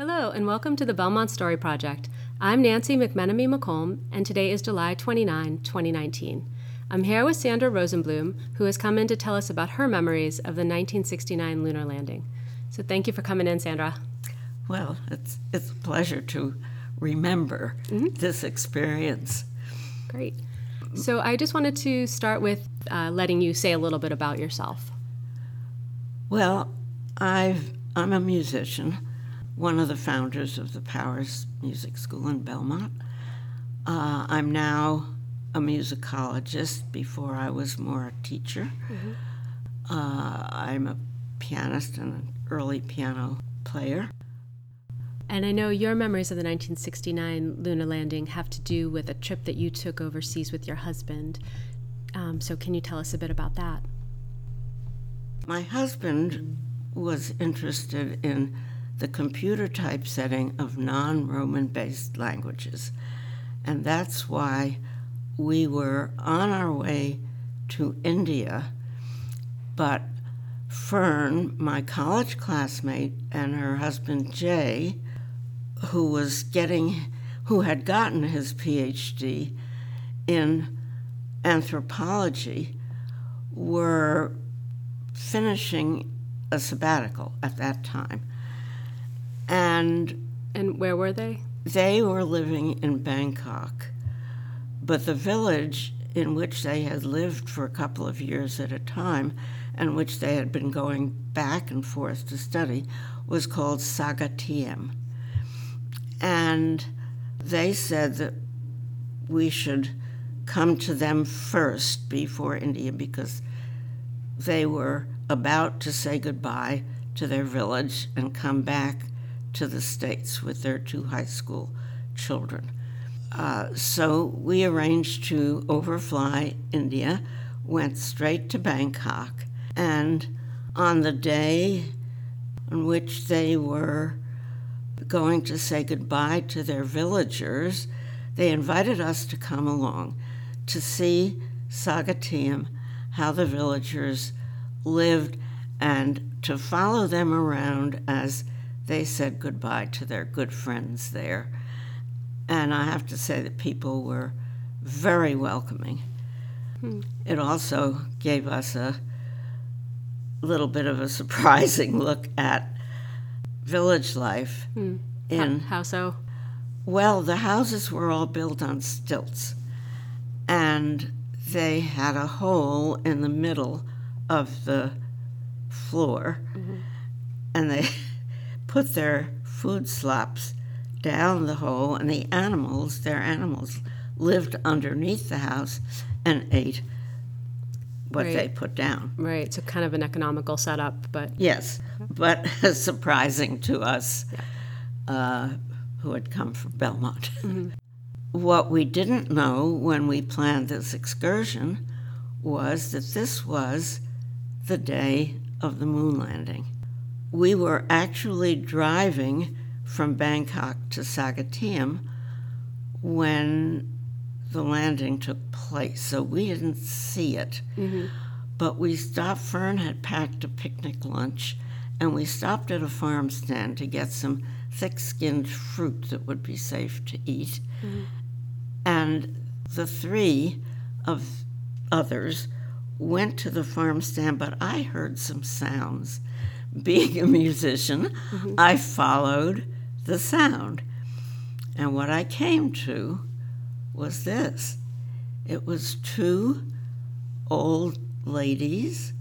Hello, and welcome to the Belmont Story Project. I'm Nancy McMenemy McComb, and today is July 29, 2019. I'm here with Sandra Rosenblum, who has come in to tell us about her memories of the 1969 lunar landing. So thank you for coming in, Sandra. Well, it's, it's a pleasure to remember this experience. Great. So I just wanted to start with uh, letting you say a little bit about yourself. Well, I've, I'm a musician, one of the founders of the Powers Music School in Belmont. Uh, I'm now a musicologist. Before I was more a teacher. Uh, I'm a pianist and an early piano player. And I know your memories of the 1969 lunar landing have to do with a trip that you took overseas with your husband. Um, so, can you tell us a bit about that? My husband was interested in the computer typesetting of non Roman based languages. And that's why we were on our way to India. But Fern, my college classmate, and her husband Jay, who was getting, who had gotten his PhD in anthropology, were finishing a sabbatical at that time. And And where were they? they were living in Bangkok, but the village in which they had lived for a couple of years at a time and which they had been going back and forth to study was called Sagatiem. And they said that we should come to them first before India because they were about to say goodbye to their village and come back to the States with their two high school children. Uh, so we arranged to overfly India, went straight to Bangkok, and on the day on which they were going to say goodbye to their villagers, they invited us to come along to see Sagatiem, how the villagers lived, and to follow them around as they said goodbye to their good friends there. And I have to say that people were very welcoming. Hmm. It also gave us a little bit of a surprising look at village life hmm. in How so? well, the houses were all built on stilts, and they had a hole in the middle of the floor, mm-hmm. and they put their food slops down the hole, and the animals, their animals, lived underneath the house and ate what they put down. Right. So, kind of an economical setup, but Yes, but surprising to us uh, who had come from Belmont. What we didn't know when we planned this excursion was that this was the day of the moon landing. We were actually driving from Bangkok to Sagatiem when the landing took place, so we didn't see it. Mm-hmm. But we stopped, Fern had packed a picnic lunch, and we stopped at a farm stand to get some thick skinned fruit that would be safe to eat. Mm-hmm. And the three of others went to the farm stand, but I heard some sounds. Being a musician, mm-hmm. I followed the sound. And what I came to was this it was two old ladies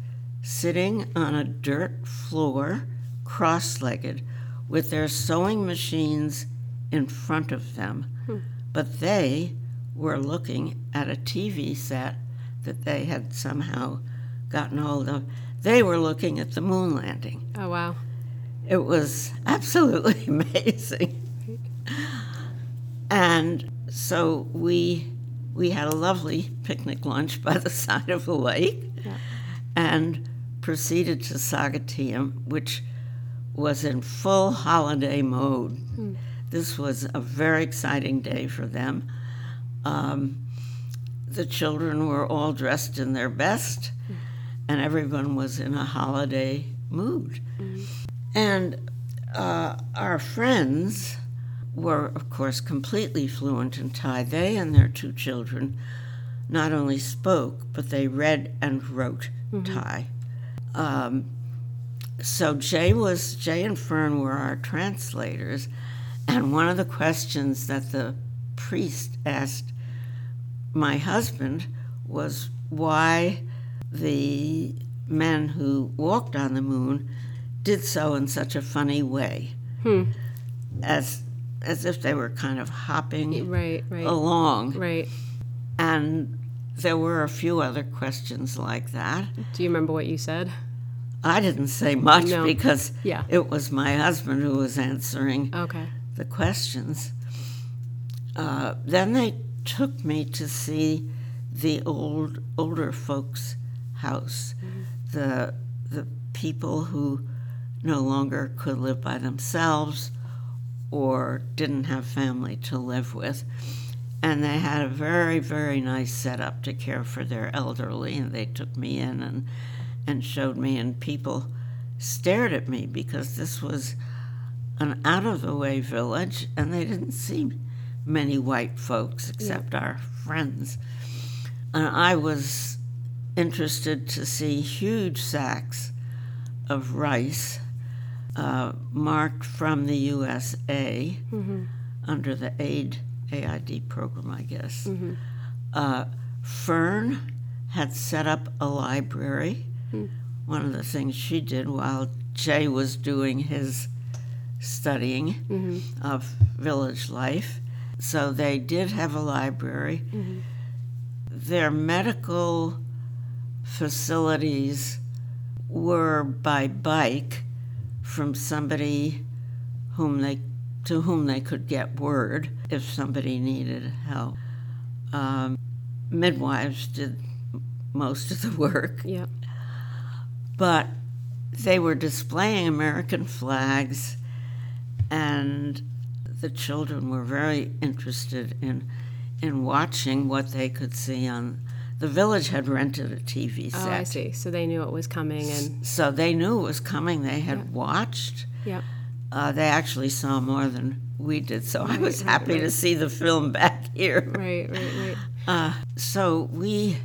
sitting on a dirt floor, cross legged, with their sewing machines in front of them. Hmm. But they were looking at a TV set that they had somehow gotten hold of. They were looking at the moon landing. oh, wow. It was absolutely amazing. And so we we had a lovely picnic lunch by the side of the lake Yeah. and proceeded to Sagatiem, which was in full holiday mode. This was a very exciting day for them. Um, the children were all dressed in their best, and everyone was in a holiday mood. And uh, our friends were, of course, completely fluent in Thai. They and their two children not only spoke, but they read and wrote Thai. Um, so Jay was Jay and Fern were our translators, and one of the questions that the priest asked my husband was why the men who walked on the moon did so in such a funny way, as as if they were kind of hopping Right, right, along, right. and there were a few other questions like that. Do you remember what you said? I didn't say much No. because Yeah. it was my husband who was answering Okay. the questions. Uh, then they took me to see the old older folks' house, mm-hmm. the the people who no longer could live by themselves or didn't have family to live with. And they had a very, very nice setup to care for their elderly, and they took me in and and showed me, and people stared at me because this was an out of the way village, and they didn't see many white folks except our friends. And I was interested to see huge sacks of rice uh, marked from the USA mm-hmm. under the aid AID program, I guess. Mm-hmm. Uh, Fern had set up a library. Hmm. One of the things she did while Jay was doing his studying mm-hmm. of village life. So they did have a library. Their medical facilities were by bike from somebody whom they to whom they could get word if somebody needed help. Um, midwives did most of the work, Yeah. but they were displaying American flags, and the children were very interested in in watching what they could see on. The village had rented a TV set. Oh, I see. So they knew it was coming, and So they knew it was coming. They had watched. yeah. Uh, they actually saw more than we did, so I was right, happy to see the film back here. Right, right, right. Uh, so we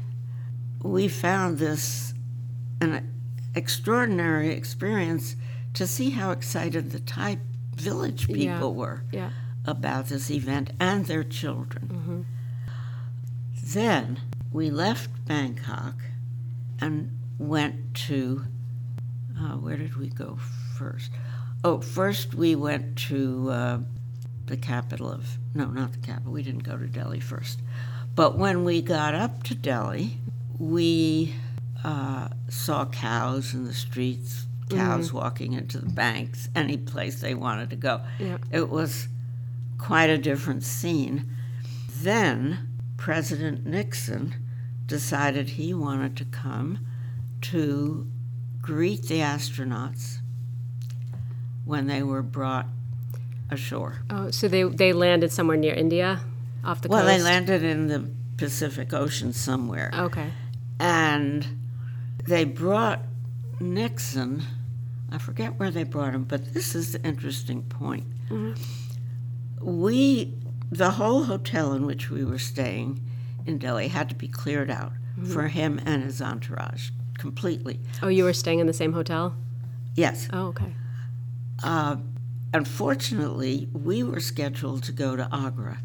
we found this an extraordinary experience to see how excited the Thai village people Yeah. were Yeah. about this event and their children. Then we left Bangkok and went to uh, where did we go first? Oh, first we went to uh, the capital of no, not the capital. We didn't go to Delhi first, but when we got up to Delhi, we uh, saw cows in the streets, cows walking into the banks, any place they wanted to go. Yeah. It was quite a different scene. Then President Nixon decided he wanted to come to greet the astronauts when they were brought ashore. Oh, so they they landed somewhere near India, off the Well, coast. Well, they landed in the Pacific Ocean somewhere. Okay. And they brought Nixon, I forget where they brought him, but this is the interesting point. Mm-hmm. We, the whole hotel in which we were staying in Delhi had to be cleared out for him and his entourage completely. Oh, you were staying in the same hotel. Yes. Oh, okay. Uh, unfortunately, we were scheduled to go to Agra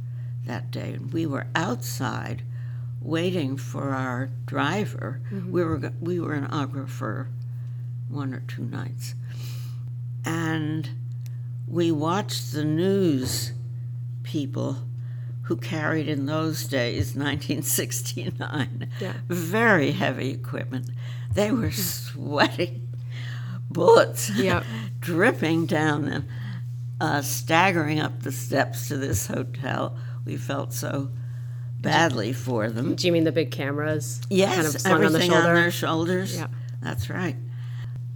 that day, and we were outside waiting for our driver. We were we were in Agra for one or two nights, and we watched the news people who carried in those days 1969 Yeah. very heavy equipment they were sweating bullets Yep. dripping down and uh, staggering up the steps to this hotel. We felt so badly for them. Do you mean the big cameras? Yes, kind of slung on the everything shoulder. their shoulders. Yeah. That's right.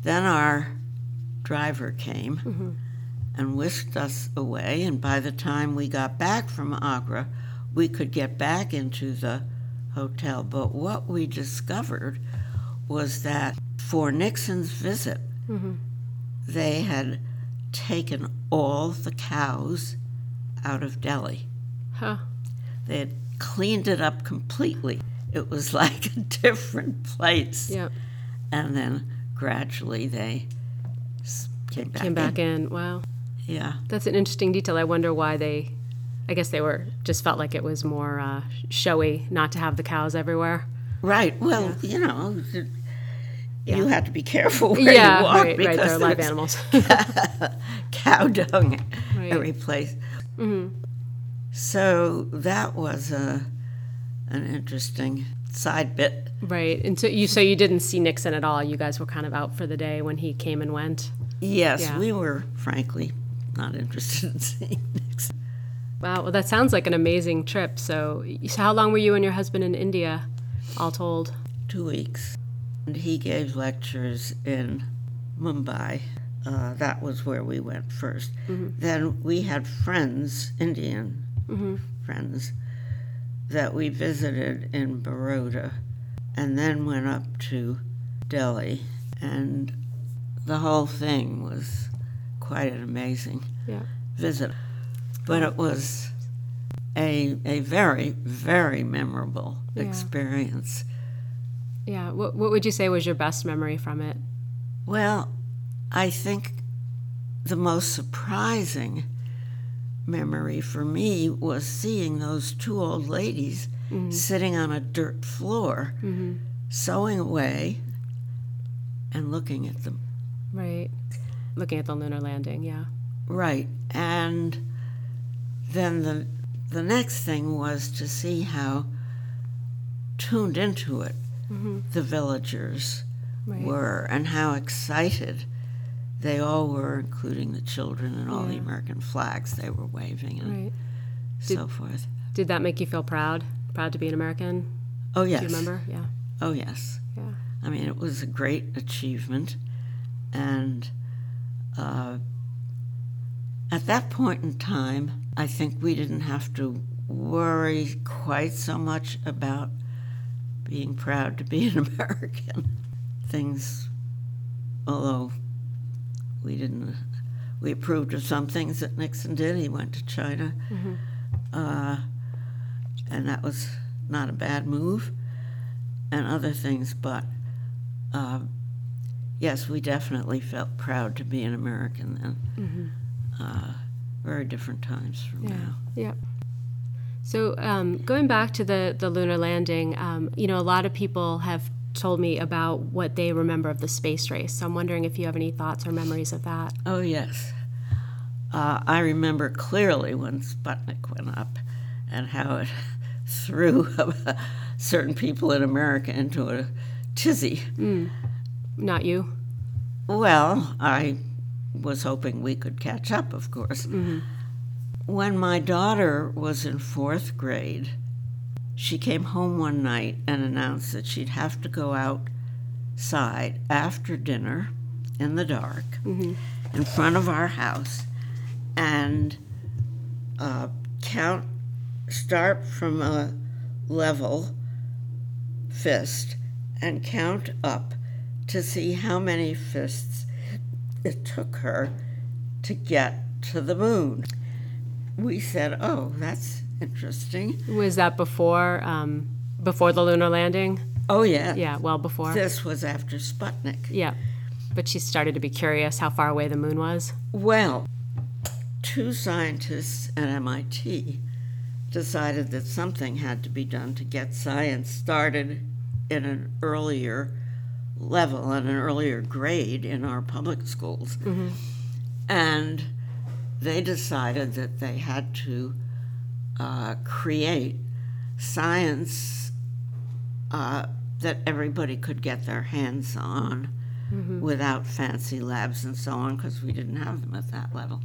Then our driver came Mm-hmm. And whisked us away, and by the time we got back from Agra, we could get back into the hotel. But what we discovered was that for Nixon's visit, Mm-hmm. they had taken all the cows out of Delhi. Huh. They had cleaned it up completely. It was like a different place. Yep. And then gradually they came back. Came back in. Wow. Yeah. That's an interesting detail. I wonder why they. I guess they were just felt like it was more uh, showy not to have the cows everywhere. Right. Well, you know, th- you had to be careful where yeah, you walk right, right. because They're live animals. cow dung Right. every place. So that was a an interesting side bit. right. And so you so you didn't see Nixon at all. You guys were kind of out for the day when he came and went. Yes, Yeah. we were frankly not interested in seeing Nixon. Wow. Well, that sounds like an amazing trip. So, so how long were you and your husband in India, all told? Two weeks, and he gave lectures in Mumbai. Uh, that was where we went 1st Then we had friends, Indian friends, that we visited in Baroda, and then went up to Delhi, and the whole thing was quite an amazing Yeah. visit. But it was a, a very, very memorable Yeah. experience. Yeah. What What would you say was your best memory from it? Well, I think the most surprising memory for me was seeing those two old ladies mm-hmm. sitting on a dirt floor, mm-hmm. sewing away and looking at them. Right. Looking at the lunar landing. Yeah. Right. And then the the next thing was to see how tuned into it mm-hmm. the villagers Right. were and how excited they all were, including the children and all the American flags they were waving and Right. so forth. Did that make you feel proud? Proud to be an American? Oh yes. Do you remember? Yeah. Oh yes. Yeah. I mean, it was a great achievement, and uh, at that point in time, I think we didn't have to worry quite so much about being proud to be an American. Things, although we didn't, we approved of some things that Nixon did. He went to China, uh, and that was not a bad move, and other things, but uh, yes, we definitely felt proud to be an American then. Uh, very different times from now. Yeah. now. Yep. So um, going back to the the lunar landing, um, you know, a lot of people have told me about what they remember of the space race. So I'm wondering if you have any thoughts or memories of that. Oh, yes. Uh, I remember clearly when Sputnik went up and how it threw certain people in America into a tizzy. Not you. Well, I was hoping we could catch up, of course. When my daughter was in fourth grade, she came home one night and announced that she'd have to go outside after dinner in the dark in front of our house and uh, count, start from a level fist and count up to see how many fists it took her to get to the moon. We said, "Oh, that's interesting." Was that before um, before the lunar landing? Oh yeah, Yeah, well before. This was after Sputnik. Yeah. But she started to be curious how far away the moon was. Well, two scientists at MIT decided that something had to be done to get science started in an earlier level, at an earlier grade in our public schools. And they decided that they had to uh, create science uh, that everybody could get their hands on without fancy labs and so on, because we didn't have them at that level.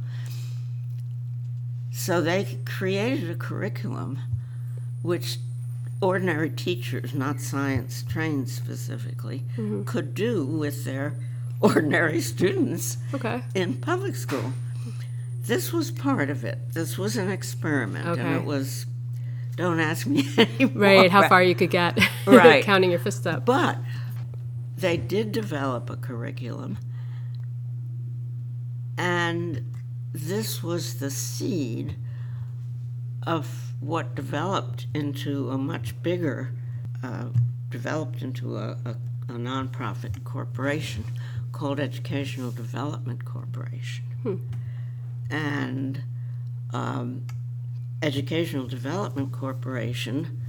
So they created a curriculum which ordinary teachers, not science trained specifically, mm-hmm. could do with their ordinary students Okay. in public school. This was part of it. This was an experiment, and it was. Don't ask me anymore. Right, how far you could get. Right. Counting your fists up. But they did develop a curriculum, And this was the seed of what developed into a much bigger, uh, developed into a, a, a nonprofit corporation called Educational Development Corporation. Hmm. And um, Educational Development Corporation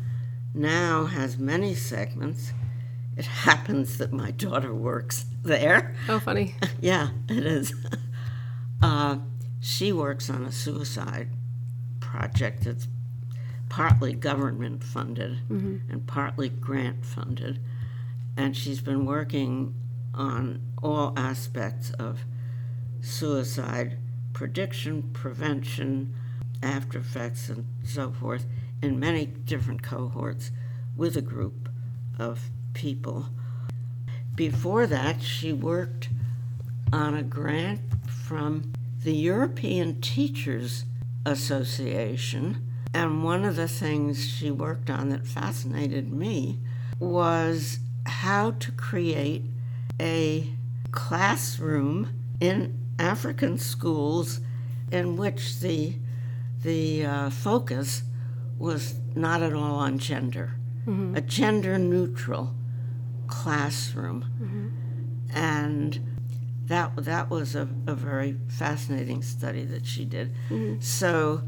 now has many segments. It happens that my daughter works there. Oh, funny. yeah, it is. Uh, she works on a suicide project that's partly government funded mm-hmm. and partly grant funded. And she's been working on all aspects of suicide prediction, prevention, after effects, and so forth in many different cohorts with a group of people. Before that, she worked on a grant from the European Teachers Association. And one of the things she worked on that fascinated me was how to create a classroom in African schools in which the the uh, focus was not at all on gender, a gender neutral classroom, and that that was a, a very fascinating study that she did. Mm-hmm. So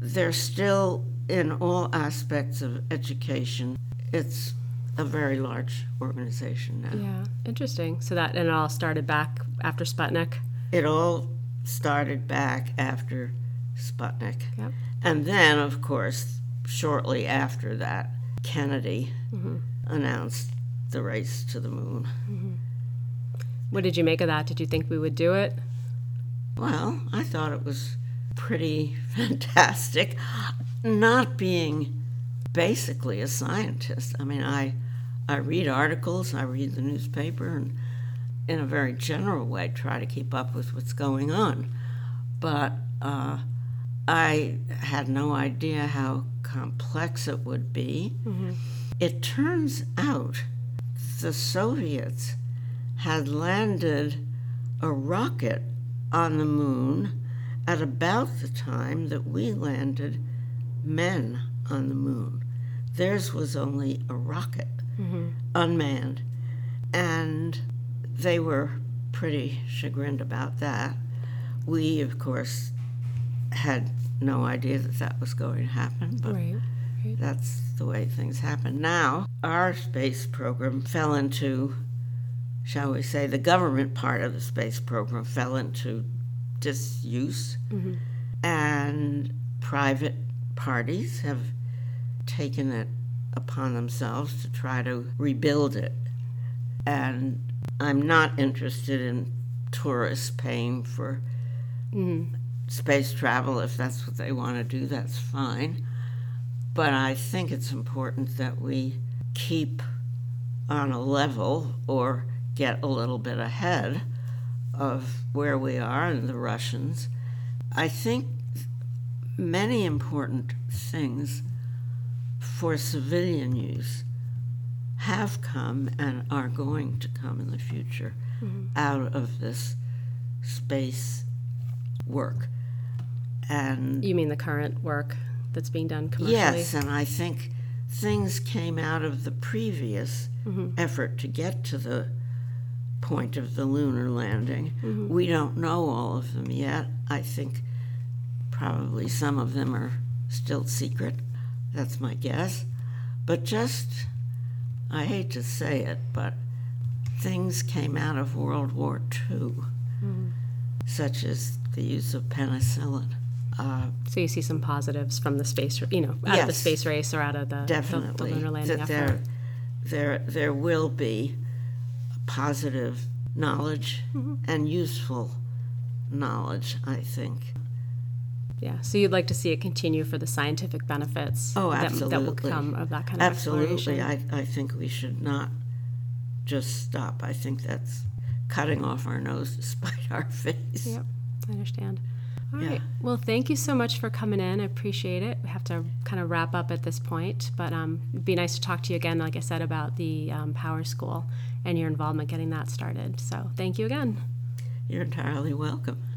they're still in all aspects of education. It's a very large organization now. Yeah, interesting. So that and it all started back after Sputnik. It all started back after Sputnik. Yep. And then, of course, shortly after that, Kennedy mm-hmm. announced the race to the moon. Mm-hmm. What did you make of that? Did you think we would do it? Well, I thought it was pretty fantastic. Not being basically a scientist. I mean, I, I read articles, I read the newspaper, and in a very general way try to keep up with what's going on. But uh, I had no idea how complex it would be. It turns out the Soviets had landed a rocket on the moon at about the time that we landed men on the moon. Theirs was only a rocket, mm-hmm. unmanned. And they were pretty chagrined about that. We, of course, had no idea that that was going to happen, but Right. that's the way things happen. Now, our space program fell into, shall we say, the government part of the space program fell into disuse, mm-hmm. and private parties have taken it upon themselves to try to rebuild it. And I'm not interested in tourists paying for mm-hmm. space travel. If that's what they want to do, that's fine. But I think it's important that we keep on a level or get a little bit ahead of where we are and the Russians. I think many important things for civilian use have come and are going to come in the future mm-hmm. out of this space work. And You mean the current work that's being done commercially? Yes, and I think things came out of the previous mm-hmm. effort to get to the point of the lunar landing. We don't know all of them yet. I think probably some of them are still secret. That's my guess. But just, I hate to say it, but things came out of World War II, such as the use of penicillin. Uh, So you see some positives from the space, you know, out of the space race or out of the, the- definitely the, lunar landing that effort. there, there, there will be positive knowledge Mm-hmm. and useful knowledge. I think. Yeah. So you'd like to see it continue for the scientific benefits Oh, that, that will come of that kind of Absolutely. I, I think we should not just stop. I think that's cutting off our nose to spite our face. Yep, I understand. All right. Yeah. Well, thank you so much for coming in. I appreciate it. We have to kind of wrap up at this point, but um, it'd be nice to talk to you again, like I said, about the um, Power School and your involvement getting that started. So thank you again. You're entirely welcome.